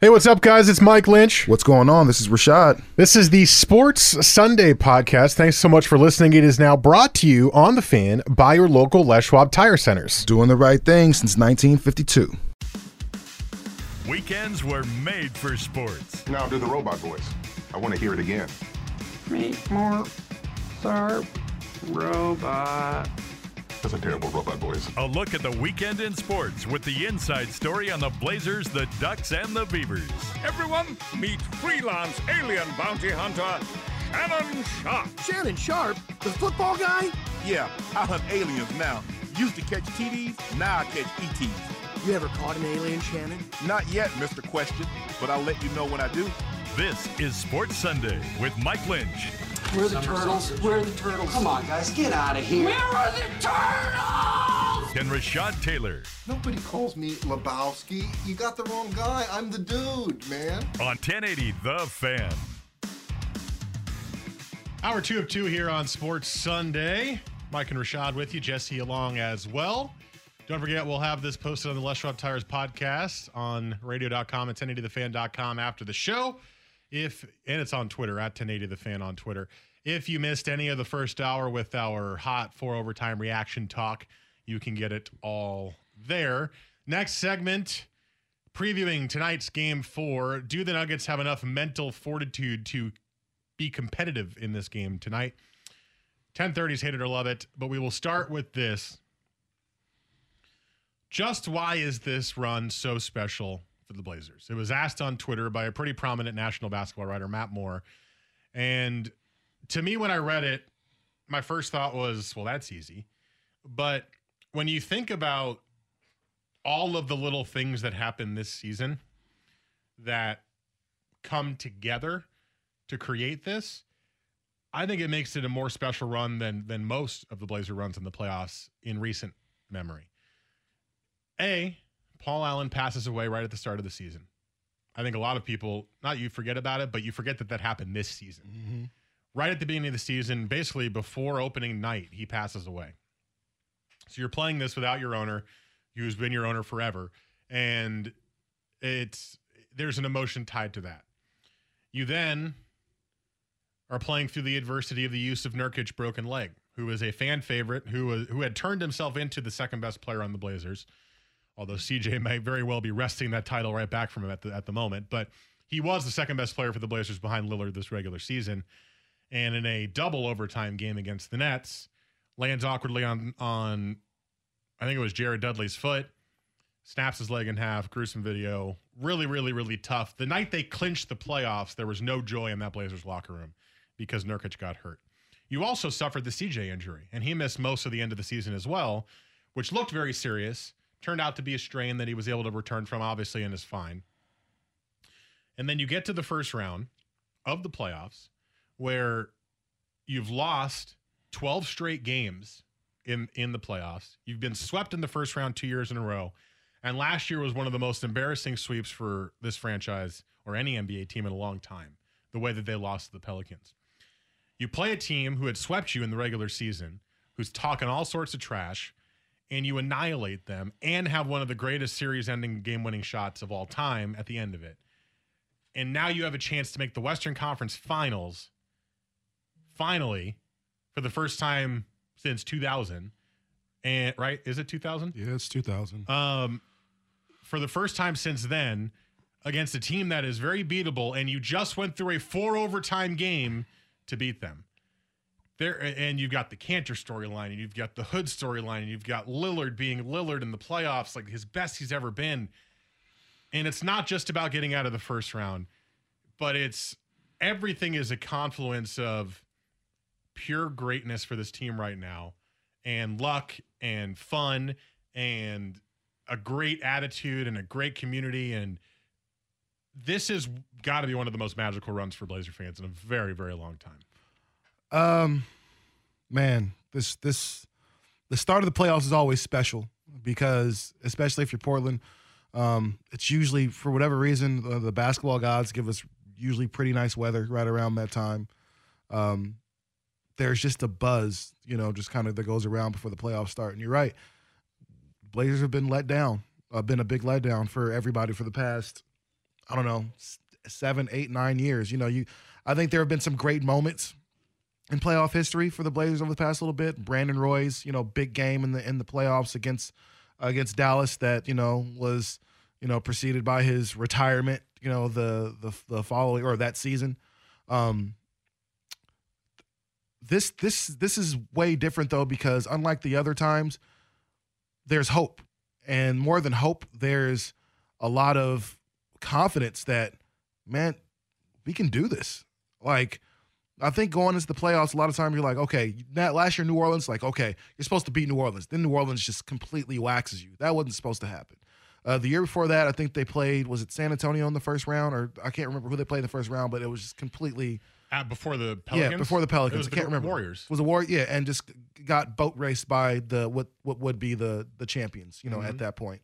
Hey, what's up, guys? It's Mike Lynch. What's going on? This is Rashad. This is the Sports Sunday podcast. Thanks so much for listening. It is now brought to you on the fan by your local Les Schwab Tire Centers. Doing the right thing since 1952. Weekends were made for sports. Now do the robot voice. I want to hear it again. Meet more Tharp robot. That's a terrible robot voice. A look at the weekend in sports with the inside story on the Blazers, the Ducks, and the Beavers. Everyone, meet freelance alien bounty hunter Shannon Sharpe. Shannon Sharpe? The football guy? Yeah, I hunt aliens now. Used to catch TDs, now I catch ETs. You ever caught an alien, Shannon? Not yet, Mr. Question, but I'll let you know when I do. This is Sports Sunday with Mike Lynch. Where are the turtles? Where are the turtles? Come on, guys, get out of here. Where are the turtles? And Rashad Taylor. Nobody calls me Lebowski. You got the wrong guy. I'm the dude, man. On 1080 The Fan. Hour two of two here on Sports Sunday. Mike and Rashad with you, Jesse along as well. Don't forget, we'll have this posted on the Les Schwab Tires podcast on radio.com and 1080thefan.com after the show. If and it's on Twitter at 1080 the fan on Twitter. If you missed any of the first hour with our hot four overtime reaction talk, you can get it all there. Next segment, previewing tonight's game four. Do the Nuggets have enough mental fortitude to be competitive in this game tonight? 1030's hate it or love it, but we will start with this. Just why is this run so special for the Blazers? It was asked on Twitter by a pretty prominent national basketball writer, Matt Moore. And to me, when I read it, my first thought was, well, that's easy. But when you think about all of the little things that happen this season that come together to create this, I think it makes it a more special run than than most of the Blazer runs in the playoffs in recent memory. A, Paul Allen passes away right at the start of the season. I think a lot of people, not you forget about it, but you forget that that happened this season. Mm-hmm. Right at the beginning of the season, basically before opening night, he passes away. So you're playing this without your owner, who's been your owner forever, and it's there's an emotion tied to that. You then are playing through the adversity of the use of Nurkic's broken leg, who is a fan favorite, who was who had turned himself into the second best player on the Blazers although CJ may very well be wresting that title right back from him at the at the moment. But he was the second best player for the Blazers behind Lillard this regular season. And in a double overtime game against the Nets, lands awkwardly on on I think it was Jared Dudley's foot, snaps his leg in half, gruesome video. Really, really, really tough. The night they clinched the playoffs, there was no joy in that Blazers locker room because Nurkic got hurt. You also suffered the CJ injury, and he missed most of the end of the season as well, which looked very serious turned out to be a strain that he was able to return from, obviously, and is fine. And then you get to the first round of the playoffs where you've lost 12 straight games in, in the playoffs. You've been swept in the first round two years in a row. And last year was one of the most embarrassing sweeps for this franchise or any NBA team in a long time, the way that they lost to the Pelicans. You play a team who had swept you in the regular season, who's talking all sorts of trash, and you annihilate them and have one of the greatest series ending game winning shots of all time at the end of it. And now you have a chance to make the Western Conference Finals finally for the first time since 2000. And right, is it 2000? Yeah, it's 2000. Um for the first time since then against a team that is very beatable and you just went through a four overtime game to beat them there and you've got the Kanter storyline and you've got the Hood storyline and you've got Lillard being Lillard in the playoffs like his best he's ever been. And it's not just about getting out of the first round, but it's everything is a confluence of pure greatness for this team right now and luck and fun and a great attitude and a great community and this has got to be one of the most magical runs for Blazer fans in a very, very long time. Um, man, this this the start of the playoffs is always special because, especially if you're Portland, um, it's usually for whatever reason the, the basketball gods give us usually pretty nice weather right around that time. Um, there's just a buzz, you know, just kind of that goes around before the playoffs start. And you're right, Blazers have been let down, uh, been a big letdown for everybody for the past, I don't know, seven, eight, nine years. You know, you, I think there have been some great moments in playoff history for the Blazers over the past little bit. Brandon Roy's, you know, big game in the in the playoffs against against Dallas that you know was you know preceded by his retirement. You know, the the the following or that season. Um, this this this is way different though because unlike the other times, there's hope, and more than hope, there's a lot of confidence that man, we can do this. Like I think going into the playoffs, a lot of times you're like, okay, that last year New Orleans, like, okay, you're supposed to beat New Orleans. Then New Orleans just completely waxes you. That wasn't supposed to happen. Uh, the year before that, I think they played, was it San Antonio in the first round? Or I can't remember who they played in the first round, but it was just completely. Uh, before the Pelicans? Yeah, before the Pelicans. It was I can't remember. Warriors. Was a war. yeah, and just got boat raced by the what what would be the the champions, you know, Mm-hmm. at that point.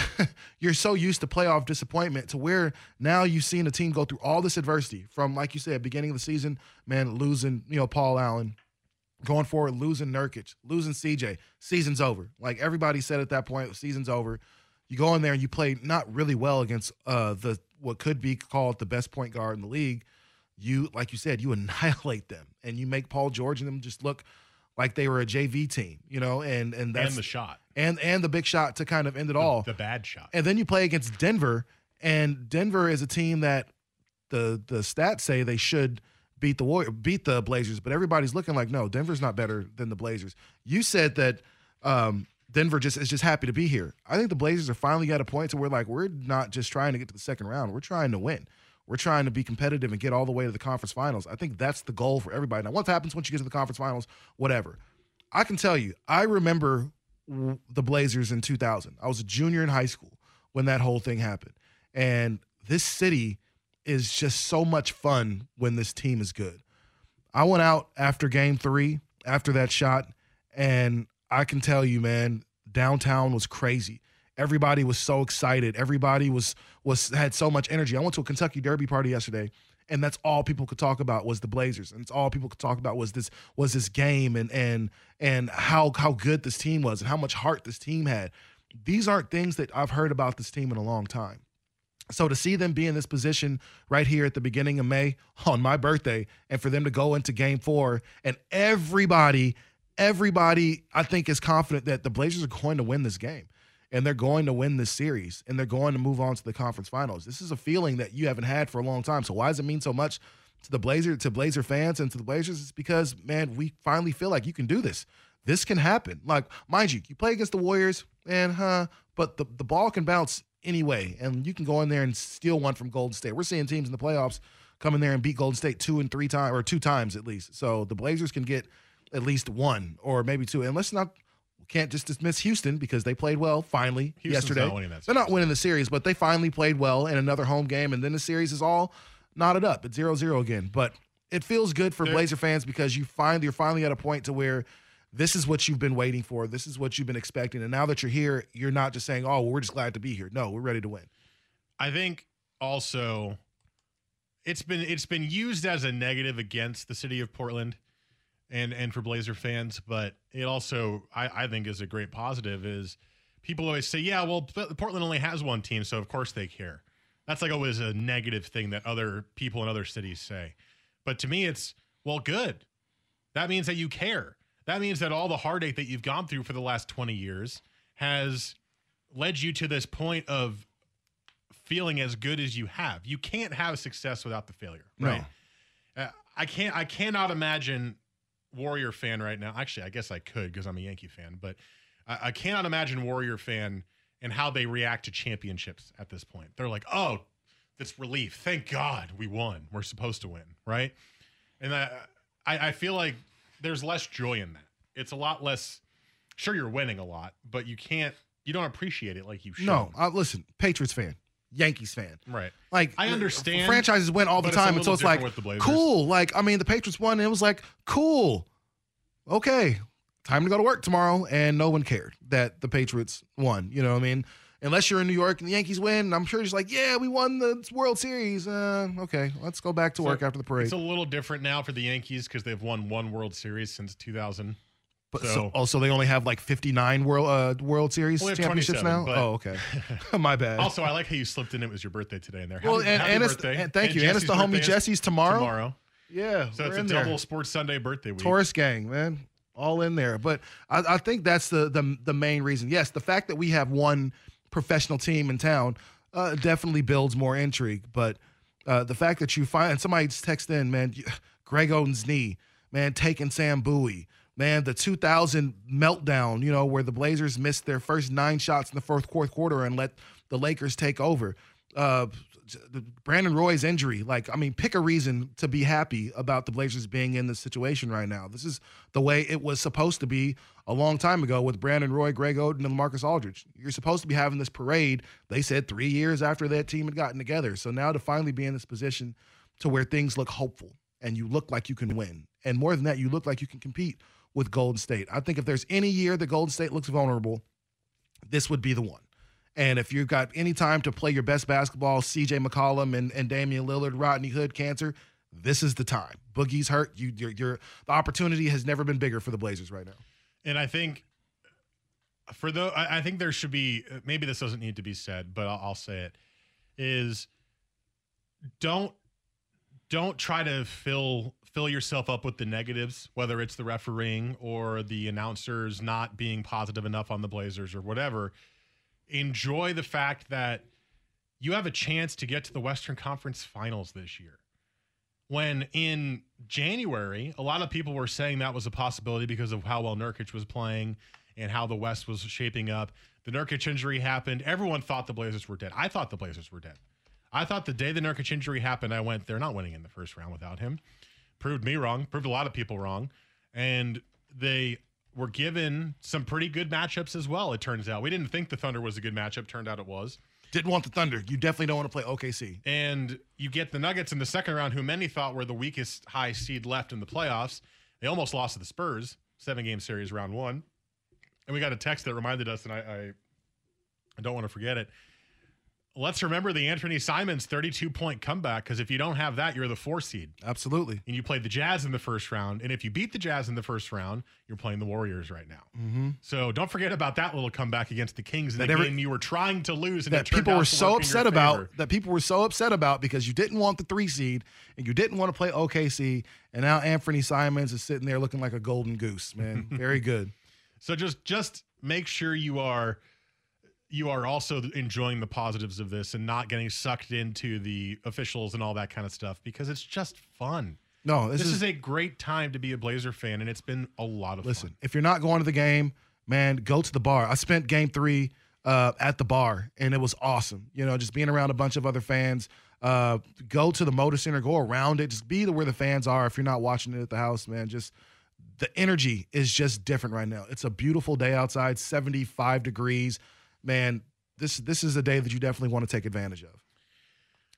you're so used to playoff disappointment to where now you've seen a team go through all this adversity from, like you said, beginning of the season, man, losing, you know, Paul Allen, going forward, losing Nurkic, losing CJ. Season's over. Like everybody said at that point, season's over. You go in there and you play not really well against uh, the what could be called the best point guard in the league. You, like you said, you annihilate them and you make Paul George and them just look like they were a JV team, you know, and and that's and the shot. and and the big shot to kind of end it all. The bad shot. And then you play against Denver, and Denver is a team that the the stats say they should beat the Warrior, beat the Blazers, but everybody's looking like no, Denver's not better than the Blazers. You said that um, Denver just is just happy to be here. I think the Blazers are finally at a point to where like we're not just trying to get to the second round, we're trying to win. We're trying to be competitive and get all the way to the conference finals. I think that's the goal for everybody. Now, what happens once you get to the conference finals? Whatever. I can tell you, I remember the Blazers in 2000. I was a junior in high school when that whole thing happened. And this city is just so much fun when this team is good. I went out after game three, after that shot, and I can tell you, man, downtown was crazy. Everybody was so excited. Everybody was was had so much energy. I went to a Kentucky Derby party yesterday, and that's all people could talk about was the Blazers, and it's all people could talk about was this was this game and and and how how good this team was and how much heart this team had. These aren't things that I've heard about this team in a long time. So to see them be in this position right here at the beginning of May on my birthday, and for them to go into Game Four, and everybody, everybody, I think is confident that the Blazers are going to win this game, and they're going to win this series, and they're going to move on to the conference finals. This is a feeling that you haven't had for a long time. So why does it mean so much to the Blazer, to Blazer fans, and to the Blazers? It's because man, we finally feel like you can do this. This can happen. Like, mind you, you play against the Warriors, and huh, but the, the ball can bounce anyway, and you can go in there and steal one from Golden State. We're seeing teams in the playoffs come in there and beat Golden State two and three times, or two times at least. So the Blazers can get at least one or maybe two. And let's not can't just dismiss Houston because they played well finally Houston's yesterday. not They're not winning the series, but they finally played well in another home game, and then the series is all knotted up. at 0-0 again, but it feels good for They're- Blazer fans because you find you're finally at a point to where this is what you've been waiting for. This is what you've been expecting, and now that you're here, you're not just saying, "Oh, well, we're just glad to be here." No, we're ready to win. I think also it's been it's been used as a negative against the city of Portland and and for Blazer fans, but it also I, I think is a great positive is people always say, yeah, well, Portland only has one team, so of course they care. That's like always a negative thing that other people in other cities say. But to me, it's well, good. That means that you care. That means that all the heartache that you've gone through for the last 20 years has led you to this point of feeling as good as you have. You can't have success without the failure, No. right? Uh, I can't. I cannot imagine Warrior fan right now. Actually, I guess I could because I'm a Yankee fan, but I, I cannot imagine Warrior fan and how they react to championships at this point. They're like, "Oh, that's relief. Thank God we won. We're supposed to win, right?" And I, I, I feel like there's less joy in that. It's a lot less. Sure, you're winning a lot, but you can't. You don't appreciate it like you should. No, uh, listen, Patriots fan. Yankees fan. Right. Like I understand. franchises win all the but it's a time, and so it's like different with the Blazers. cool. Like I mean, the Patriots won, and it was like cool. Okay, time to go to work tomorrow, and no one cared that the Patriots won. You know what I mean? Unless you're in New York and the Yankees win, I'm sure it's like, yeah, we won the World Series. Uh, okay, let's go back to So work after the parade. It's a little different now for the Yankees because they've won one World Series since 2000. But so, so, also, they only have like 59 World uh, World Series championships now. Oh, okay. My bad. also, I like how you slipped in. It was your birthday today in there. well, Happy- and, happy and, birthday. and thank you. And it's the homie Jesse's tomorrow. Tomorrow. Yeah, So it's a there. double Sports Sunday birthday week. Taurus gang, man, all in there. But I, I think that's the, the the main reason. Yes, the fact that we have one professional team in town uh, definitely builds more intrigue. But uh, the fact that you find and somebody text in, man, Greg Oden's knee, man, taking Sam Bowie. Man, the 2000 meltdown, you know, where the Blazers missed their first nine shots in the fourth fourth quarter and let the Lakers take over. Uh, Brandon Roy's injury, like, I mean, pick a reason to be happy about the Blazers being in this situation right now. This is the way it was supposed to be a long time ago with Brandon Roy, Greg Oden, and Marcus Aldridge. You're supposed to be having this parade, they said three years after that team had gotten together. So now to finally be in this position to where things look hopeful and you look like you can win. And more than that, you look like you can compete with Golden State. I think if there's any year that Golden State looks vulnerable, this would be the one. And if you've got any time to play your best basketball, CJ McCollum and, and Damian Lillard, Rodney Hood, Kanter, this is the time. Boogie's hurt. You, you're, the opportunity has never been bigger for the Blazers right now. And I think for the, I I think there should be maybe this doesn't need to be said, but I'll, I'll say it is don't don't try to fill fill yourself up with the negatives, whether it's the refereeing or the announcers not being positive enough on the Blazers or whatever. Enjoy the fact that you have a chance to get to the Western Conference Finals this year. When in January, a lot of people were saying that was a possibility because of how well Nurkic was playing and how the West was shaping up. The Nurkic injury happened. Everyone thought the Blazers were dead. I thought the Blazers were dead. I thought the day the Nurkic injury happened, I went, they're not winning in the first round without him. Proved me wrong, proved a lot of people wrong. And they were given some pretty good matchups as well, it turns out. We didn't think the Thunder was a good matchup, turned out it was. Didn't want the Thunder. You definitely don't want to play OKC. And you get the Nuggets in the second round, who many thought were the weakest high seed left in the playoffs. They almost lost to the Spurs, seven game series, round one. And we got a text that reminded us, and I, I, I don't want to forget it. Let's remember the Anthony Simons 32 point comeback because if you don't have that, you're the four seed. Absolutely. And you played the Jazz in the first round. And if you beat the Jazz in the first round, you're playing the Warriors right now. Mm-hmm. So don't forget about that little comeback against the Kings in That every- game you were trying to lose. And that people were so work in your upset about that people were so upset about because you didn't want the three seed and you didn't want to play OKC and now Anthony Simons is sitting there looking like a golden goose, man. Very good. So just just make sure you are you are also enjoying the positives of this and not getting sucked into the officials and all that kind of stuff because it's just fun. No, this, This, is, is, a great time to be a Blazer fan and it's been a lot of listen. fun. If you're not going to the game, man, go to the bar. I spent game three uh, at the bar and it was awesome. You know, just being around a bunch of other fans. Uh, go to the Moda Center, go around it, just be the where the fans are. If you're not watching it at the house, man, just the energy is just different right now. It's a beautiful day outside, 75 degrees. Man, this this is a day that you definitely want to take advantage of.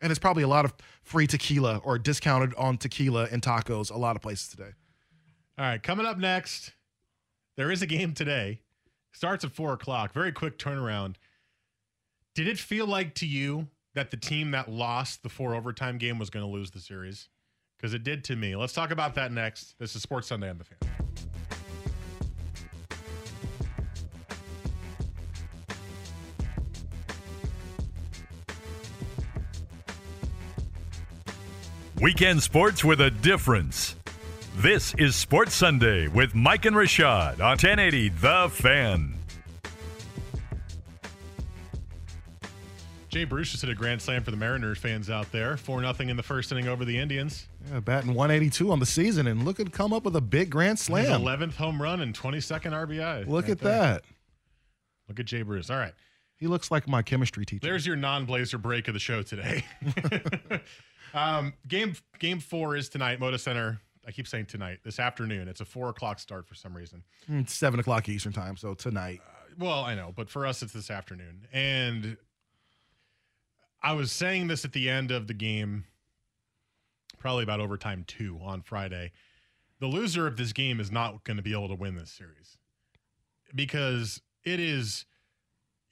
And it's probably a lot of free tequila or discounted on tequila and tacos a lot of places today. All right, coming up next, there is a game today. Starts at four o'clock. Very quick turnaround. Did it feel like to you that the team that lost the four overtime game was going to lose the series? Because it did to me. Let's talk about that next. This is Sports Sunday on the Fan. Weekend sports with a difference. This is Sports Sunday with Mike and Rashad on 1080 The Fan. Jay Bruce just hit a grand slam for the Mariners fans out there. 4 nothing in the first inning over the Indians. Yeah, batting 182 on the season, and look at come up with a big grand His slam. 11th home run and 22nd RBI. Look right at there. that. Look at Jay Bruce. All right. He looks like my chemistry teacher. There's your non-Blazer break of the show today. um, game game four is tonight. Moda Center. I keep saying tonight. This afternoon. It's a four o'clock start for some reason. It's seven o'clock Eastern time, so tonight. Well, I know, but for us, it's this afternoon, and I was saying this at the end of the game, probably about overtime two on Friday. The loser of this game is not going to be able to win this series because it is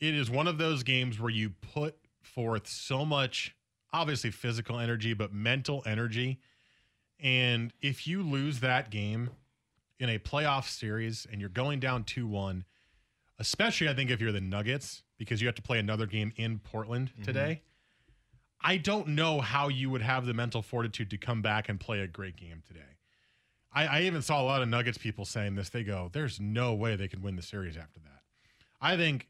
it is one of those games where you put forth so much obviously physical energy but mental energy and if you lose that game in a playoff series and you're going down 2-1 especially I think if you're the Nuggets because you have to play another game in Portland Mm-hmm. today I don't know how you would have the mental fortitude to come back and play a great game today. I, I even saw a lot of Nuggets people saying this. They go, "There's no way they could win the series after that." I think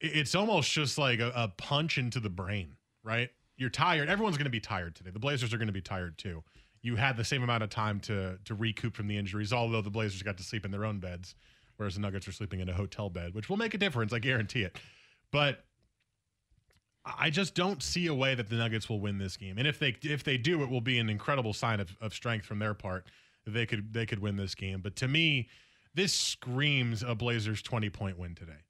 it's almost just like a, a punch into the brain, right? You're tired. Everyone's going to be tired today. The Blazers are going to be tired too. You had the same amount of time to to recoup from the injuries, although the Blazers got to sleep in their own beds, whereas the Nuggets are sleeping in a hotel bed, which will make a difference. I guarantee it. But I just don't see a way that the Nuggets will win this game. And if they if they do, it will be an incredible sign of, of strength from their part. They could they could win this game. But to me, this screams a Blazers 20 point win today.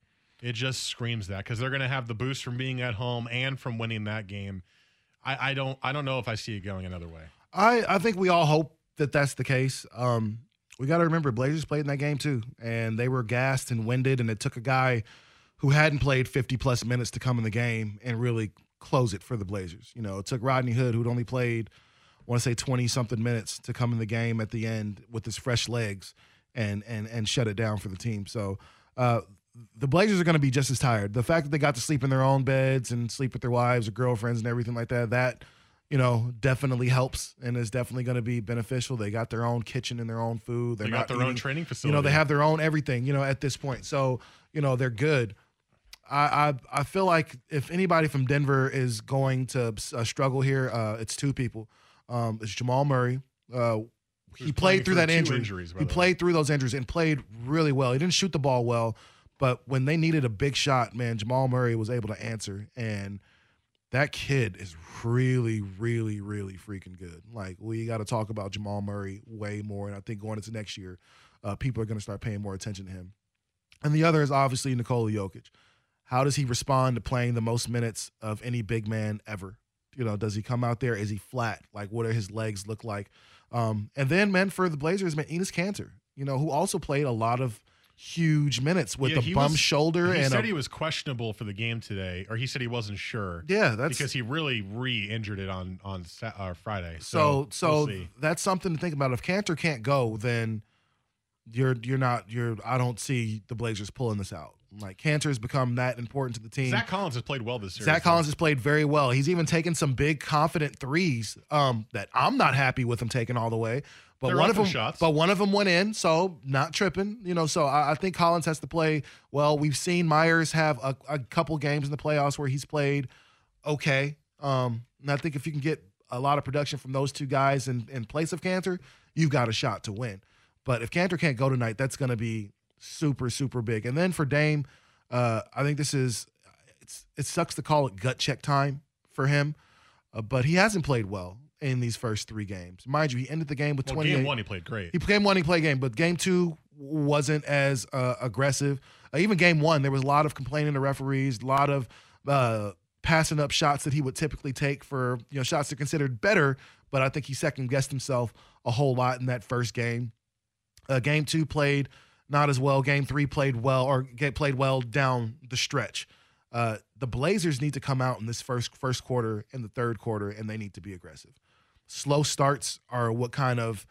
It just screams that because they're going to have the boost from being at home and from winning that game. I, I don't I don't know if I see it going another way. I, I think we all hope that that's the case. Um, we got to remember Blazers played in that game too, and they were gassed and winded, and it took a guy who hadn't played 50 plus minutes to come in the game and really close it for the Blazers. You know, it took Rodney Hood, who'd only played, I want to say 20 something minutes, to come in the game at the end with his fresh legs and and and shut it down for the team. So. Uh, the Blazers are going to be just as tired. The fact that they got to sleep in their own beds and sleep with their wives or girlfriends and everything like that, that you know, definitely helps and is definitely going to be beneficial. They got their own kitchen and their own food. They're They got their own training facility. You know, they have their own everything. You know, at this point, so you know they're good. I I, I feel like if anybody from Denver is going to uh, struggle here, uh, it's two people. Um, it's Jamal Murray. Uh, he played through through that injury. injuries, he way. played through those injuries and played really well. He didn't shoot the ball well, but when they needed a big shot, man, Jamal Murray was able to answer and that kid is really, really, really freaking good. Like we got to talk about Jamal Murray way more, and I think going into next year, uh, people are going to start paying more attention to him. And the other is obviously Nikola Jokic. How does he respond to playing the most minutes of any big man ever? You know, does he come out there? Is he flat? Like, what do his legs look like? Um, and then, man, for the Blazers, man, Enes Kanter, you know, who also played a lot of huge minutes with Yeah, a bum was- shoulder He and said a, he was questionable for the game today, or he said he wasn't sure. Yeah, that's- because he really re-injured it on on uh, Friday. So So, so we'll that's something to think about. If Kanter can't go, then you're you're not you're I don't see the Blazers pulling this out. Like Kanter's become that important to the team. Zach Collins has played well this series. Zach though. Collins has played very well. He's even taken some big confident threes um, that I'm not happy with him taking all the way. But They're one of them, shots. but one of them went in, so not tripping. You know, so I, I think Collins has to play well. We've seen Meyers have a, a couple games in the playoffs where he's played okay. Um, and I think if you can get a lot of production from those two guys in, in place of Kanter, you've got a shot to win. But if Kanter can't go tonight, that's going to be super, super big. And then for Dame, uh, I think this is it's it sucks to call it gut check time for him, uh, but he hasn't played well in these first three games. Mind you, he ended the game with Well, 28. game one he played great. He game one, he played game, but game two wasn't as uh, aggressive. Uh, even game one, there was a lot of complaining to referees, a lot of uh, passing up shots that he would typically take for you know shots that are considered better. But I think he second guessed himself a whole lot in that first game. Uh, game two played not as well. Game three played well or get played well down the stretch. The Blazers need to come out in this first first quarter and the third quarter, and they need to be aggressive. Slow starts are what kind of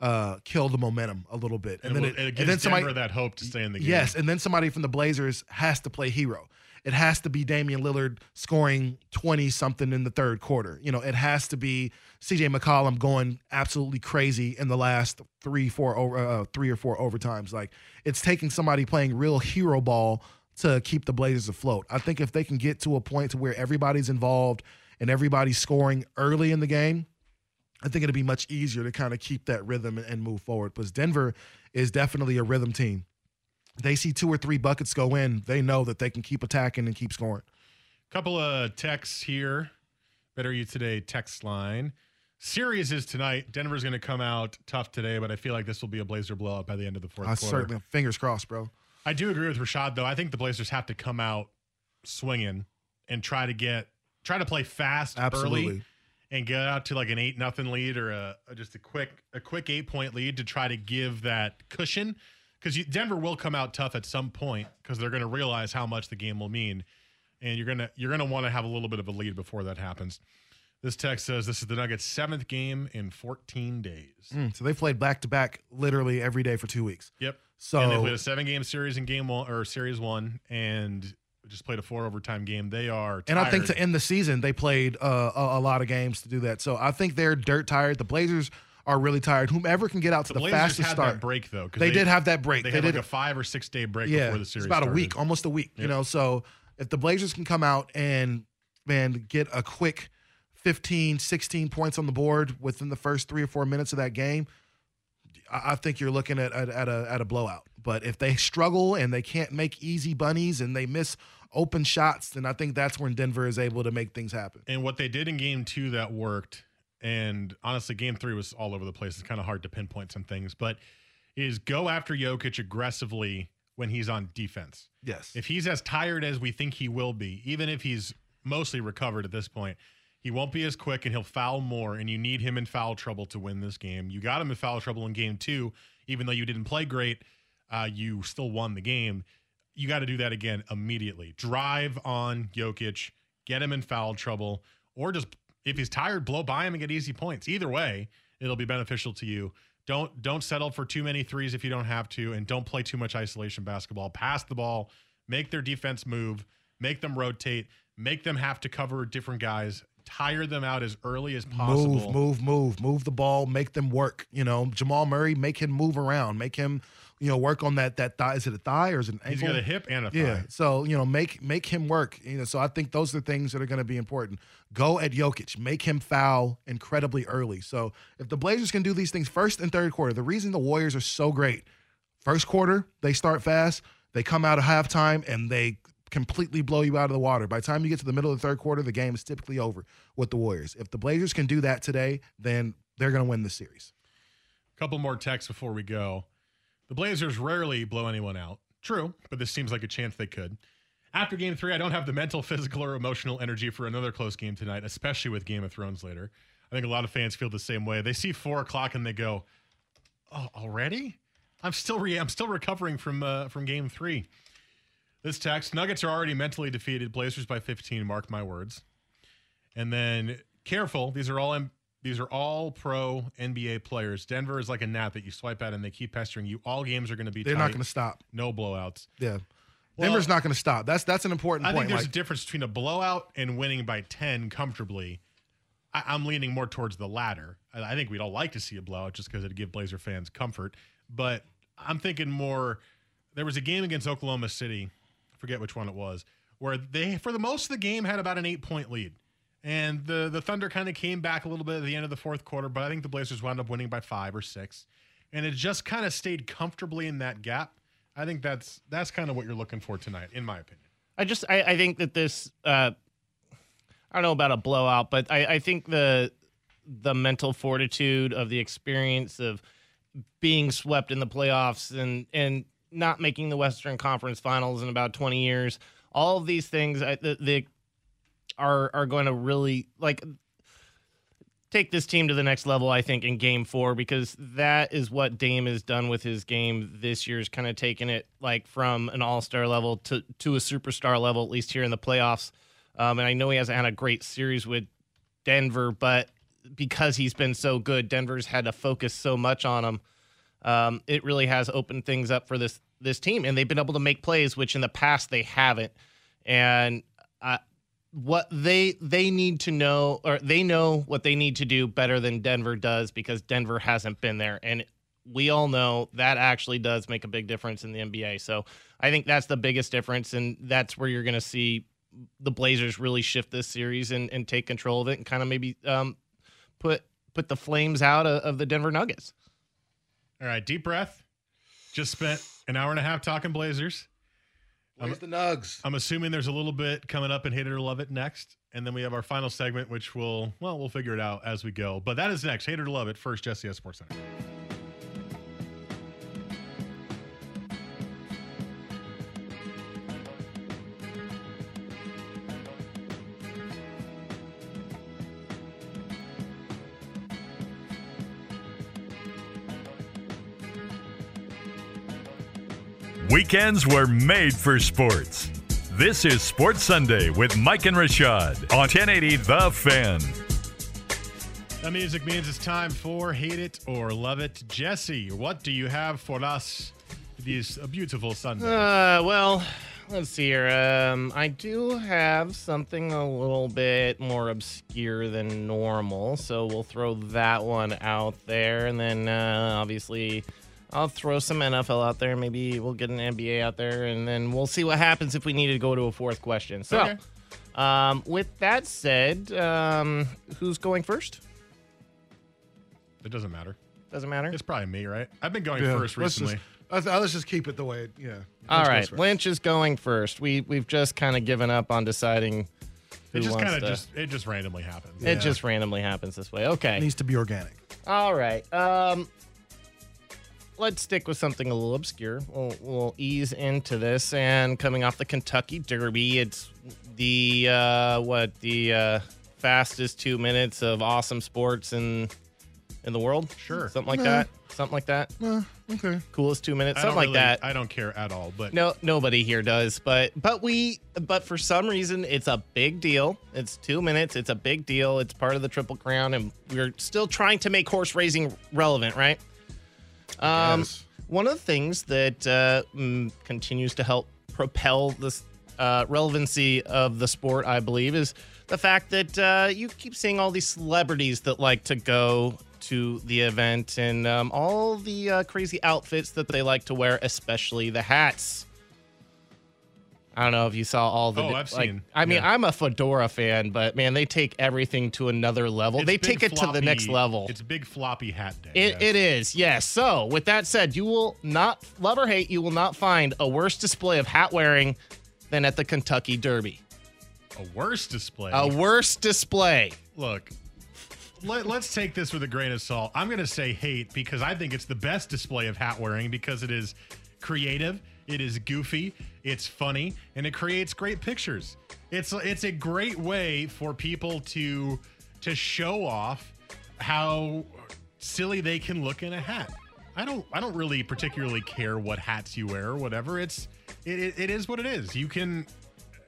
uh, kill the momentum a little bit, and, then it, it gives Denver that hope to stay in the game. Yes, and then somebody from the Blazers has to play hero. It has to be Damian Lillard scoring 20 something in the third quarter. You know, it has to be CJ McCollum going absolutely crazy in the last three, four, over, uh, three or four overtimes. Like it's taking somebody playing real hero ball to keep the Blazers afloat. I think if they can get to a point to where everybody's involved and everybody's scoring early in the game, I think it'd be much easier to kind of keep that rhythm and- and move forward. Because Denver is definitely a rhythm team. They see two or three buckets go in, they know that they can keep attacking and keep scoring. Couple of texts here. Better you today text line. Series is tonight. Denver's going to come out tough today, but I feel like this will be a Blazer blowout by the end of the fourth I quarter. certainly fingers crossed, bro. I do agree with Rashad though. I think the Blazers have to come out swinging and try to get try to play fast Absolutely. early and get out to like an eight nothing lead or a, a just a quick a quick eight point lead to try to give that cushion because Denver will come out tough at some point because they're going to realize how much the game will mean, and you're gonna you're gonna want to have a little bit of a lead before that happens. This text says this is the Nuggets' seventh game in 14 days. Mm, so they played back to back literally every day for two weeks. Yep. So and they played a seven game series in game one or series one, and just played a four overtime game. They are, and I think to end the season, they played uh, a, a lot of games to do that. So I think they're dirt tired. The Blazers are really tired. Whomever can get out to the the, fastest start. that break though, They, did have that break. They, They, had did like a five or six day break yeah, before the series. it's about started. a week, almost a week. You know, so if the Blazers can come out and man get a quick 15, 16 points on the board within the first three or four minutes of that game, I, I think you're looking at, at at a at a blowout. But if they struggle and they can't make easy bunnies and they miss open shots, then I think that's when Denver is able to make things happen. And what they did in game two that worked, and honestly, game three was all over the place. It's kind of hard to pinpoint some things, but is go after Jokic aggressively when he's on defense. Yes. If he's as tired as we think he will be, even if he's mostly recovered at this point, he won't be as quick and he'll foul more. And you need him in foul trouble to win this game. You got him in foul trouble in game two, even though you didn't play great, uh, you still won the game. You got to do that again immediately. Drive on Jokic, get him in foul trouble, or just if he's tired, blow by him and get easy points. Either way, it'll be beneficial to you. Don't don't settle for too many threes if you don't have to, and don't play too much isolation basketball. Pass the ball, make their defense move, make them rotate, make them have to cover different guys, tire them out as early as possible. Move, move, move, move the ball, make them work. You know, Jamal Murray, make him move around, make him, you know, work on that that thigh. Is it a thigh or is it an ankle? He's got a hip and a thigh. Yeah. So you know, make make him work. You know, so I think those are things that are going to be important. Go at Jokic, make him foul incredibly early. So if the Blazers can do these things first and third quarter, the reason the Warriors are so great, first quarter they start fast, they come out of halftime and they completely blow you out of the water. By the time you get to the middle of the third quarter, the game is typically over with the Warriors. If the Blazers can do that today, then they're going to win the series. A couple more texts before we go. The Blazers rarely blow anyone out. True, but this seems like a chance they could. After game three, I don't have the mental, physical, or emotional energy for another close game tonight, especially with Game of Thrones later. I think a lot of fans feel the same way. They see four o'clock and they go, "Oh, already? I'm still re- I'm still recovering from uh, from game three. This text: Nuggets are already mentally defeated. Blazers by 15. Mark my words. And then careful. These are all M- these are all pro NBA players. Denver is like a gnat that you swipe at and they keep pestering you. All games are going to be. They're tight. not going to stop. No blowouts. Yeah. Well, Denver's not going to stop. That's that's an important I point. think there's Like, a difference between a blowout and winning by 10 comfortably. I, I'm leaning more towards the latter. I, I think we'd all like to see a blowout just because it'd give Blazer fans comfort. But I'm thinking more. There was a game against Oklahoma City, forget which one it was, where they, for the most of the game, had about an eight point lead. And the, the Thunder kind of came back a little bit at the end of the fourth quarter, but I think the Blazers wound up winning by five or six. And it just kind of stayed comfortably in that gap. I think that's that's kind of what you're looking for tonight, in my opinion. I just I, I think that this uh I don't know about a blowout, but I, I think the the mental fortitude of the experience of being swept in the playoffs and and not making the Western Conference Finals in about 20 years, all of these things the, are are going to really like take this team to the next level, I think, in game four, because that is what Dame has done with his game this year, is kind of taken it like from an all star level to, to a superstar level, at least here in the playoffs. Um, and I know he hasn't had a great series with Denver, but because he's been so good, Denver's had to focus so much on him. Um, it really has opened things up for this this team, and they've been able to make plays, which in the past they haven't. And uh, what they they need to know or they know what they need to do better than Denver does because Denver hasn't been there and we all know that actually does make a big difference in the NBA. So I think that's the biggest difference and that's where you're going to see the Blazers really shift this series and, and take control of it and kind of maybe um, put put the flames out of, of the Denver Nuggets. All right, deep breath. Just spent an hour and a half talking Blazers. Where's the Nugs? I'm assuming there's a little bit coming up in Hate It or Love It next. And then we have our final segment, which will, well, we'll figure it out as we go. But that is next. Hate It or Love It. First, Jesse S. Sports Center. Weekends were made for sports. This is Sports Sunday with Mike and Rashad on 1080 The Fan. That music means it's time for Hate It or Love It. Jesse, what do you have for us this beautiful Sunday? Uh, well, let's see here. Um, I do have something a little bit more obscure than normal, so we'll throw that one out there, and then uh, obviously. I'll throw some NFL out there. Maybe we'll get an NBA out there, and then we'll see what happens if we need to go to a fourth question. So, Okay. um, with that said, um, who's going first? It doesn't matter. Doesn't matter. It's probably me, right? I've been going Yeah, first let's recently. Just, let's, let's just keep it the way. It, Yeah. All Lynch right, goes first. Lynch is going first. We we've just kind of given up on deciding. Who it just kind of to- just it just randomly happens. It just randomly happens this way. Okay. needs to be organic. All right. Um, let's stick with something a little obscure. We'll, we'll ease into this. And coming off the Kentucky Derby, it's the uh, what the uh, fastest two minutes of awesome sports in in the world. Sure. something like Yeah. that. Something like that. Okay. Coolest two minutes. Something like really- that. I don't care at all, but No, nobody here does, but but we but for some reason it's a big deal. It's two minutes. It's a big deal. It's part of the Triple Crown, and we're still trying to make horse racing relevant, right? Um, one of the things that uh, mm, continues to help propel this uh, relevancy of the sport, I believe, is the fact that uh, you keep seeing all these celebrities that like to go to the event and um, all the uh, crazy outfits that they like to wear, especially the hats. I don't know if you saw all the. Oh, I've like, seen, I mean, yeah. I'm a fedora fan, but man, they take everything to another level. It's they take it to the next level. It's big floppy hat day. It, it is, yes. So, with that said, you will not, love or hate, you will not find a worse display of hat wearing than at the Kentucky Derby. a worse display. A worse display. Look, let, us take this with a grain of salt. I'm going to say hate because I think it's the best display of hat wearing because it is creative, it is goofy, it's funny, and it creates great pictures. It's it's a great way for people to to show off how silly they can look in a hat. I don't I don't really particularly care what hats you wear or whatever. It's it, it, is what it is. You can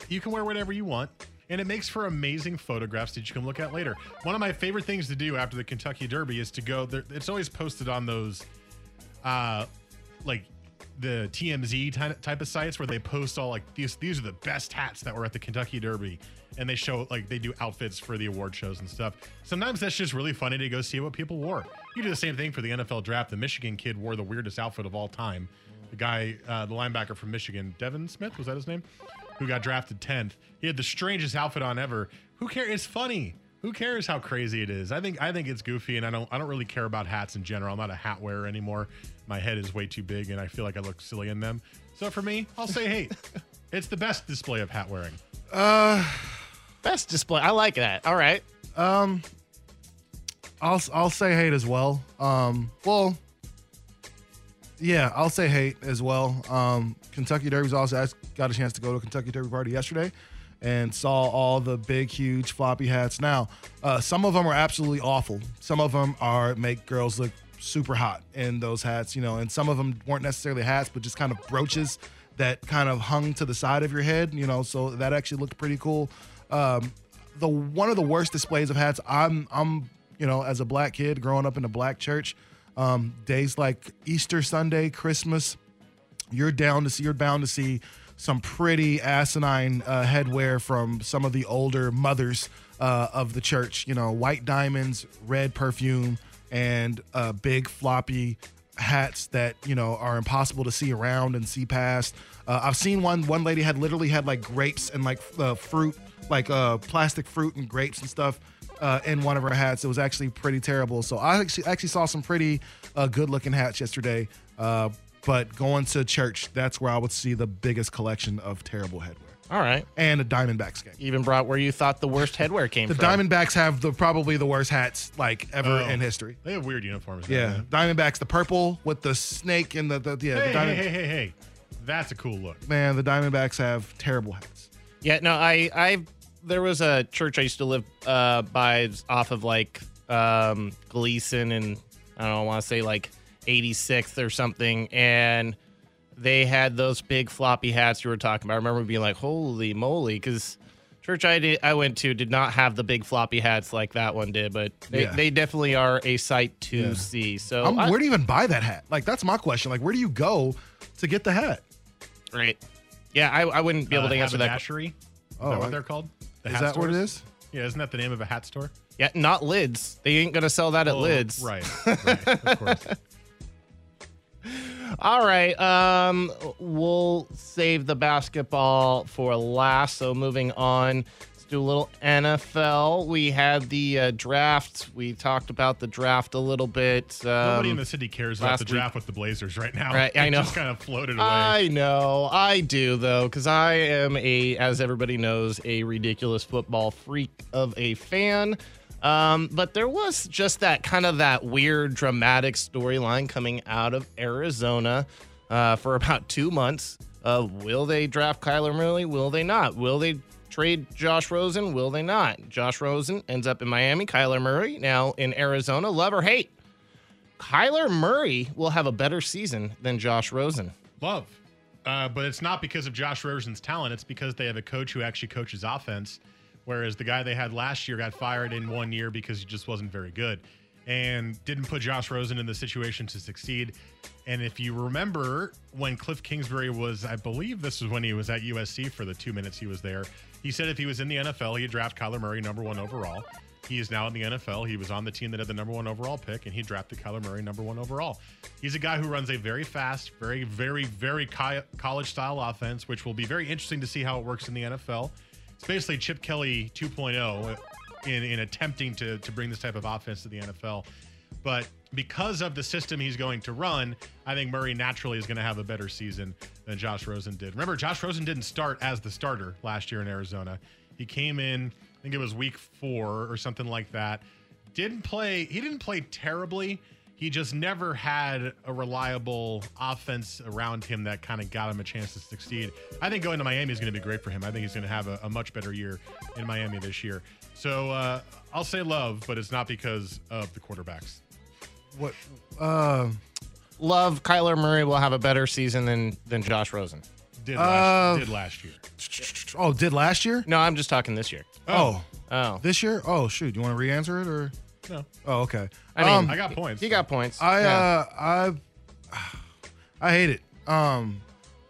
you can wear whatever you want and it makes for amazing photographs that you can look at later one of my favorite things to do after the kentucky derby is to go there it's always posted on those uh like the tmz ty- type of sites where they post all like these these are the best hats that were at the kentucky derby and they show like they do outfits for the award shows and stuff sometimes that's just really funny to go see what people wore you do the same thing for the nfl draft the michigan kid wore the weirdest outfit of all time the guy uh, the linebacker from michigan devin smith was that his name who got drafted 10th. He had the strangest outfit on ever. Who cares? It's funny. Who cares how crazy it is? I think I think it's goofy and I don't I don't really care about hats in general. I'm not a hat wearer anymore. My head is way too big and I feel like I look silly in them. So for me, I'll say hate. it's the best display of hat wearing. Uh, Best display. I like that. All right. um, I'll I'll say hate as well. Um, well, yeah, I'll say hate as well. Um, Kentucky Derby's also I got a chance to go to a Kentucky Derby party yesterday, and saw all the big, huge floppy hats. Now, uh, some of them are absolutely awful. Some of them are make girls look super hot in those hats, you know, and some of them weren't necessarily hats, but just kind of brooches that kind of hung to the side of your head, you know. So that actually looked pretty cool. Um, the one of the worst displays of hats. I'm I'm you know as a black kid growing up in a black church, um, days like Easter Sunday, Christmas, you're down to see you're bound to see some pretty asinine uh, headwear from some of the older mothers uh, of the church. You know, white diamonds, red perfume, and uh, big floppy hats that you know are impossible to see around and see past. Uh, I've seen one. One lady had literally had like grapes and like uh, fruit, like uh, plastic fruit and grapes and stuff. Uh, in one of her hats, it was actually pretty terrible. So I actually actually saw some pretty uh, good looking hats yesterday. Uh, but going to church, that's where I would see the biggest collection of terrible headwear. All right. And a Diamondbacks game. Even brought where you thought the worst headwear came The from. Diamondbacks have the probably the worst hats like ever Oh. in history. They have weird uniforms. Yeah, Diamondbacks, the purple with the snake and the, the yeah, Hey, the Diamond, hey, hey, hey, hey. That's a cool look. man, the Diamondbacks have terrible hats. Yeah, no, I, I, there was a church I used to live uh, by off of like um, Glisan and I don't know, I want to say like 86th or something, and they had those big floppy hats you were talking about. I remember being like, "Holy moly!" Because church I did, I went to did not have the big floppy hats like that one did, but they, Yeah. they definitely are a sight to Yeah. see. So I'm, I- where do you even buy that hat? Like that's my question. Like where do you go to get the hat? right? Yeah, I, I wouldn't be able Uh, to answer that. Haberdashery? Is Oh, that what I- they're called? The Is hat that what it is? Yeah, isn't that the name of a hat store? Yeah, not lids. They ain't gonna sell that at Oh, lids. Right. right of course. All right. Um, we'll save the basketball for last. So moving on, let's do a little NFL. We had the uh, draft. We talked about the draft a little bit. Um, Nobody in the city cares about the week- draft with the Blazers right now. Right, I It know. just kind of floated away. I know, I do though, because I am a, as everybody knows, a ridiculous football freak of a fan. Um, but there was just that kind of that weird dramatic storyline coming out of Arizona uh, for about two months. Will they draft Kyler Murray? Will they not? Will they trade Josh Rosen? Will they not? Josh Rosen ends up in Miami. Kyler Murray now in Arizona. Love or hate? Kyler Murray will have a better season than Josh Rosen. Love. Uh, but it's not because of Josh Rosen's talent. It's because they have a coach who actually coaches offense, whereas the guy they had last year got fired in one year because he just wasn't very good and didn't put Josh Rosen in the situation to succeed. And if you remember when Kliff Kingsbury was, I believe this was when he was at USC for the two minutes he was there, he said if he was in the NFL, he'd draft Kyler Murray number one overall. He is now in the NFL. He was on the team that had the number one overall pick, and he drafted Kyler Murray number one overall. He's a guy who runs a very fast, very, very, very college style offense, which will be very interesting to see how it works in the NFL. Basically Chip Kelly 2.0 in, in attempting to, to bring this type of offense to the NFL. But because of the system he's going to run, I think Murray naturally is going to have a better season than Josh Rosen did. Remember, Josh Rosen didn't start as the starter last year in Arizona. He came in, I think it was week four or something like that. Didn't play, he didn't play terribly. He just never had a reliable offense around him that kind of got him a chance to succeed. I think going to Miami is going to be great for him. I think he's going to have a, a much better year in Miami this year. So uh, I'll say love, but it's not because of the quarterbacks. What? Uh, Love Kyler Murray will have a better season than than Josh Rosen. Did Uh, last, did last year. oh, did last year? No, I'm just talking this year. Oh, Oh, this year? Oh, shoot. Do you want to re-answer it or? No. Oh, okay. I mean, Um, I got points. he got points. I Yeah. uh I I hate it. Um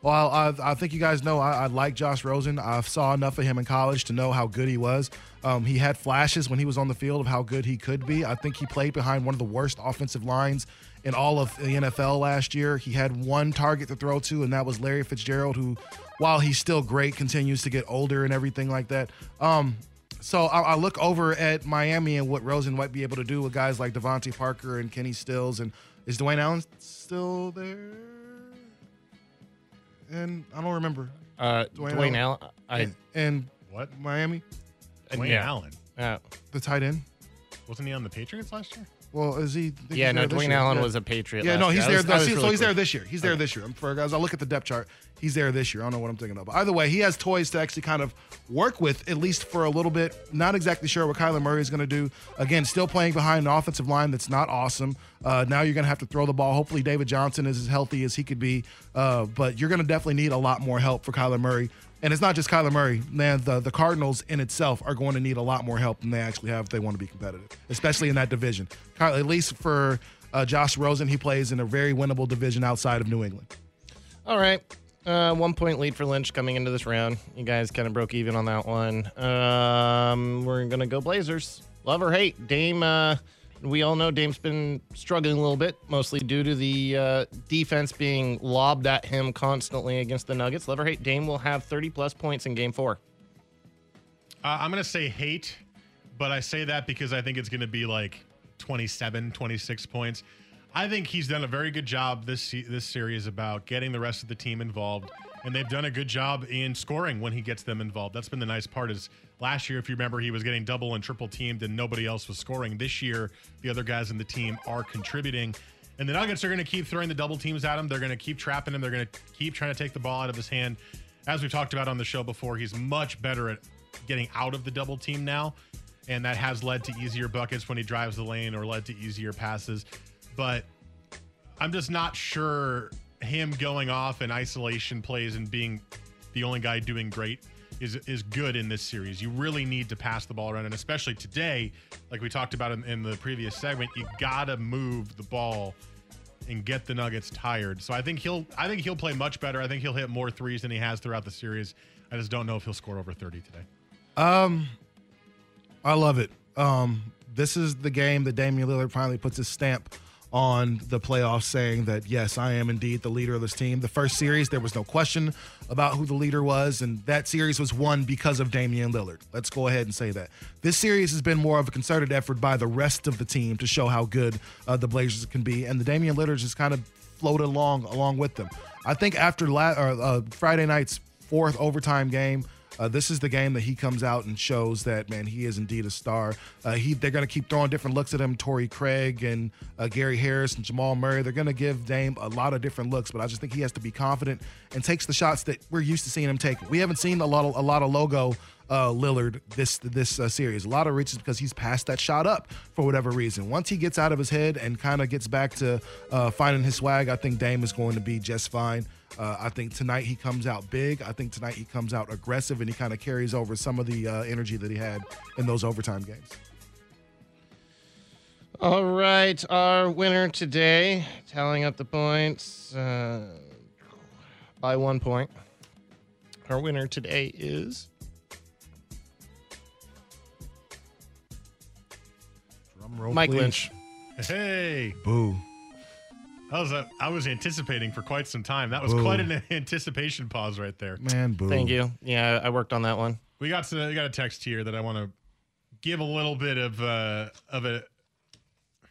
well, I, I think you guys know I, I like Josh Rosen. I saw enough of him in college to know how good he was. Um, he had flashes when he was on the field of how good he could be. I think he played behind one of the worst offensive lines in all of the NFL last year. He had one target to throw to, and that was Larry Fitzgerald, who, while he's still great, continues to get older and everything like that. Um, so I, I look over at Miami and what Rosen might be able to do with guys like DeVante Parker and Kenny Stills. And is Dwayne Allen still there? And I don't remember. uh, Dwayne Dwayne, Allen. I And, and What? Miami, Dwayne yeah. Allen. uh, the tight end. Wasn't he on the Patriots last year? Well, is he? Yeah, no, Dwayne year. Allen Yeah. was a Patriot. Yeah, last no, he's I there. was- no, was so really he's there this year. He's there this year. I'm for guys. I look at the depth chart, he's there this year. I don't know what I'm thinking of. But either way, he has toys to actually kind of work with at least for a little bit. Not exactly sure what Kyler Murray is going to do. Again, still playing behind an offensive line that's not awesome. Uh, now you're going to have to throw the ball. Hopefully, David Johnson is as healthy as he could be. Uh, but you're going to definitely need a lot more help for Kyler Murray. And it's not just Kyler Murray, man. The the Cardinals in itself are going to need a lot more help than they actually have if they want to be competitive, especially in that division. At least for uh, Josh Rosen, he plays in a very winnable division outside of New England. All right. Uh, one point lead for Lynch coming into this round. You guys kind of broke even on that one. Um, we're gonna go Blazers. Love or hate, Dame. Uh, we all know Dame's been struggling a little bit, mostly due to the uh, defense being lobbed at him constantly against the Nuggets. Love or hate, Dame will have 30 plus points in Game Four. Uh, I'm going to say hate, but I say that because I think it's going to be like 27, 26 points. I think he's done a very good job this this series about getting the rest of the team involved, and they've done a good job in scoring when he gets them involved. That's been the nice part. Is last year, if you remember, he was getting double and triple teamed, and nobody else was scoring. This year, the other guys in the team are contributing, and the Nuggets are going to keep throwing the double teams at him. They're going to keep trapping him. They're going to keep trying to take the ball out of his hand. As we talked about on the show before, he's much better at getting out of the double team now, and that has led to easier buckets when he drives the lane or led to easier passes. But I'm just not sure him going off in isolation plays and being the only guy doing great is is good in this series. You really need to pass the ball around, and especially today, like we talked about in, in the previous segment, you gotta move the ball and get the Nuggets tired. So I think he'll I think he'll play much better. I think he'll hit more threes than he has throughout the series. I just don't know if he'll score over 30 today. Um, I love it. Um, this is the game that Damian Lillard finally puts his stamp on the playoffs, saying that yes, I am indeed the leader of this team. The first series, there was no question about who the leader was, and that series was won because of Damian Lillard. Let's go ahead and say that. This series has been more of a concerted effort by the rest of the team to show how good uh, the Blazers can be, and the Damian Lillard just kind of floated along along with them. I think after la- uh, Friday night's fourth overtime game. Uh, this is the game that he comes out and shows that man he is indeed a star. Uh, he they're going to keep throwing different looks at him. Torrey Craig and uh, Gary Harris and Jamal Murray. They're going to give Dame a lot of different looks, but I just think he has to be confident and takes the shots that we're used to seeing him take. We haven't seen a lot of a lot of logo uh, Lillard this this uh, series. A lot of reaches because he's passed that shot up for whatever reason. Once he gets out of his head and kind of gets back to uh, finding his swag, I think Dame is going to be just fine. Uh, I think tonight he comes out big. I think tonight he comes out aggressive and he kind of carries over some of the uh, energy that he had in those overtime games. All right, our winner today, tallying up the points uh, by one point. Our winner today is Drum roll, Mike please. Lynch. Hey, Boo. I was uh, I was anticipating for quite some time. That was Boo. quite an anticipation pause right there. Man, boo. Thank you. Yeah, I worked on that one. We got to, we got a text here that I want to give a little bit of uh, of a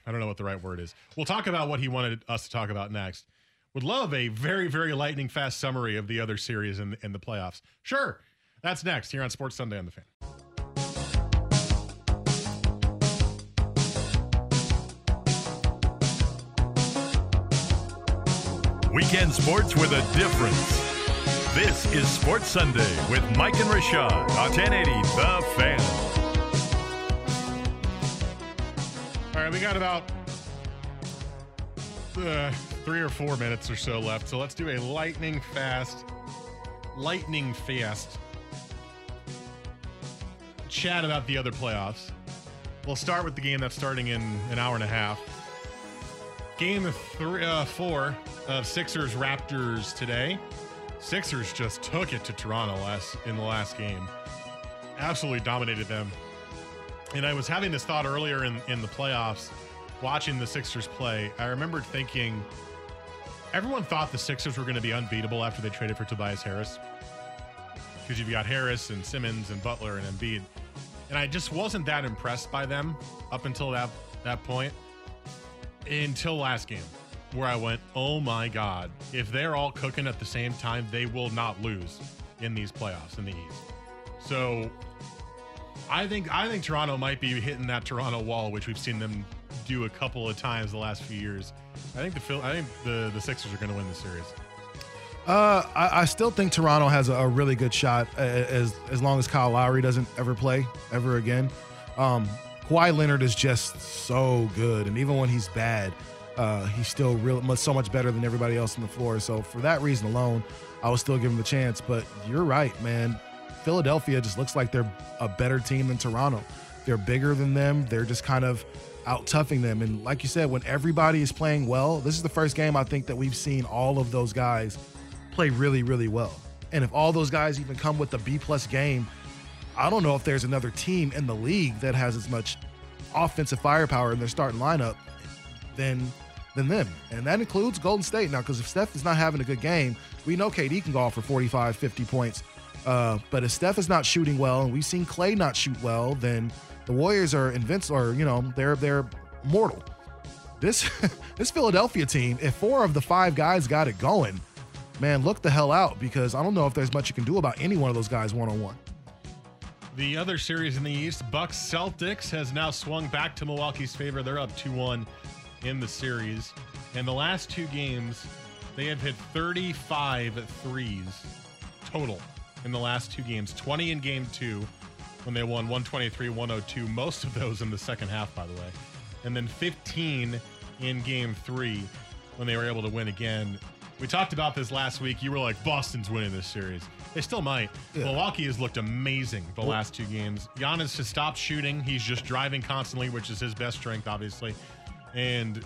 I don't know what the right word is. We'll talk about what he wanted us to talk about next. Would love a very very lightning fast summary of the other series in in the playoffs. Sure, that's next here on Sports Sunday on the Fan. Weekend sports with a difference. This is Sports Sunday with Mike and Rashad on 1080 The Fan. All right, we got about uh, three or four minutes or so left. So let's do a lightning fast, lightning fast chat about the other playoffs. We'll start with the game that's starting in an hour and a half. Game three, uh, four of Sixers Raptors today. Sixers just took it to Toronto last in the last game. Absolutely dominated them. And I was having this thought earlier in, in the playoffs, watching the Sixers play. I remembered thinking everyone thought the Sixers were going to be unbeatable after they traded for Tobias Harris. Because you've got Harris and Simmons and Butler and Embiid. And I just wasn't that impressed by them up until that, that point. Until last game, where I went, oh my God, if they're all cooking at the same time, they will not lose in these playoffs in the East. So I think I think Toronto might be hitting that Toronto wall, which we've seen them do a couple of times the last few years. I think the Phil, I think the the Sixers are going to win the series. Uh, I, I still think Toronto has a, a really good shot as as long as Kyle Lowry doesn't ever play ever again. Um, Kawhi Leonard is just so good, and even when he's bad, uh, he's still real much so much better than everybody else on the floor. So for that reason alone, I would still give him a chance. But you're right, man. Philadelphia just looks like they're a better team than Toronto. They're bigger than them. They're just kind of out toughing them. And like you said, when everybody is playing well, this is the first game I think that we've seen all of those guys play really, really well. And if all those guys even come with a B plus game, I don't know if there's another team in the league that has as much offensive firepower in their starting lineup than than them. And that includes Golden State now, because if Steph is not having a good game, we know KD can go off for 45, 50 points. Uh, but if Steph is not shooting well, and we've seen Clay not shoot well, then the Warriors are invincible, or you know, they're they're mortal. This this Philadelphia team, if four of the five guys got it going, man, look the hell out because I don't know if there's much you can do about any one of those guys one on one. The other series in the East, Bucks Celtics, has now swung back to Milwaukee's favor. They're up 2 1 in the series. In the last two games, they have hit 35 threes total in the last two games 20 in game two when they won 123 102, most of those in the second half, by the way. And then 15 in game three when they were able to win again. We talked about this last week. You were like, Boston's winning this series. They still might. Milwaukee has looked amazing the last two games. Giannis has stopped shooting. He's just driving constantly, which is his best strength, obviously. And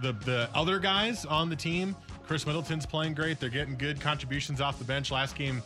the the other guys on the team, Khris Middleton's playing great. They're getting good contributions off the bench. Last game,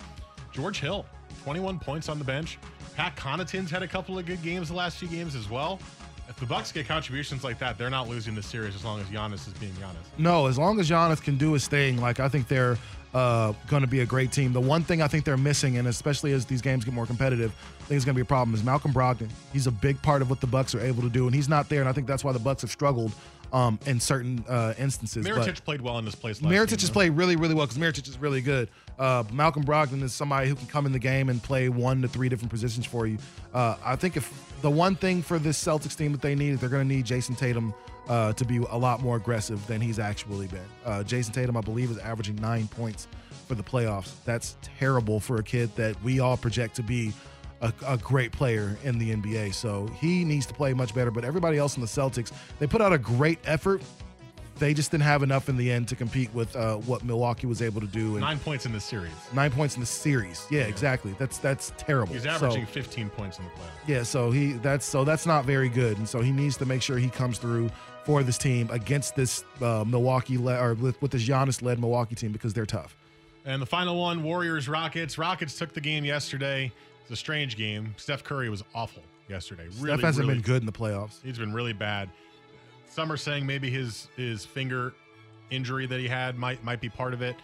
George Hill, 21 points on the bench. Pat Connaughton's had a couple of good games the last few games as well. If the Bucks get contributions like that, they're not losing the series as long as Giannis is being Giannis. No, as long as Giannis can do his thing, like I think they're uh, going to be a great team. The one thing I think they're missing, and especially as these games get more competitive, I think it's going to be a problem. Is Malcolm Brogdon? He's a big part of what the Bucks are able to do, and he's not there, and I think that's why the Bucks have struggled um, in certain uh, instances. Mirotic But- played well in this place last Mirotic game, has though. played really, really well because Mirotic is really good. Uh, Malcolm Brogdon is somebody who can come in the game and play one to three different positions for you. Uh, I think if the one thing for this Celtics team that they need is they're going to need Jayson Tatum uh, to be a lot more aggressive than he's actually been. Uh, Jayson Tatum, I believe, is averaging nine points for the playoffs. That's terrible for a kid that we all project to be a, a great player in the NBA. So he needs to play much better. But everybody else in the Celtics, they put out a great effort. They just didn't have enough in the end to compete with uh, what Milwaukee was able to do. And Nine points in the series. nine points in the series. Yeah, exactly. That's that's terrible. He's So- averaging 15 points in the playoffs. yeah, so he that's so that's not very good, and so he needs to make sure he comes through for this team against this uh, Milwaukee le- or with, with this Giannis led Milwaukee team because they're tough. And the final one, Warriors Rockets. Rockets took the game yesterday. It's a strange game. Steph Curry was awful yesterday. Really, Steph hasn't really- been good in the playoffs. He's been really bad. Some are saying maybe his his finger injury that he had might might be part of it.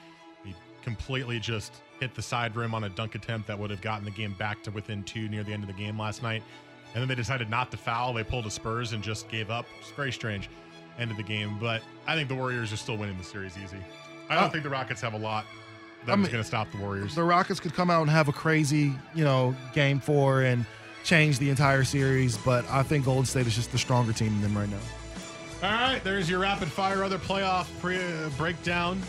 He completely just hit the side rim on a dunk attempt that would have gotten the game back to within two near the end of the game last night. And then they decided not to foul. They pulled a Spurs and just gave up. It's very strange. End of the game. But I think the Warriors are still winning the series easy. I don't Uh, think the Rockets have a lot that I mean, going to stop the Warriors. The Rockets could come out and have a crazy, you know, game four and change the entire series, but I think Golden State is just the stronger team than them right now. All right, there's your rapid fire other playoff pre- uh, breakdown.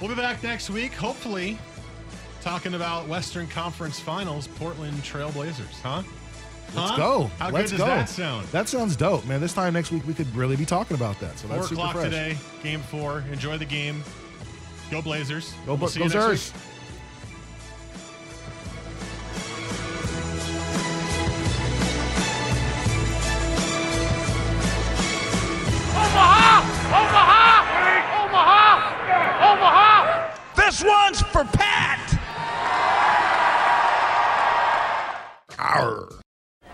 We'll be back next week, hopefully, talking about Western Conference Finals, Portland Trailblazers, huh? Let's Huh? go. How Let's good does go. that sound? That sounds dope, man. This time next week we could really be talking about that. So Four that's super o'clock fresh. today, game four. Enjoy the game. Go Blazers. Go, We'll Bla-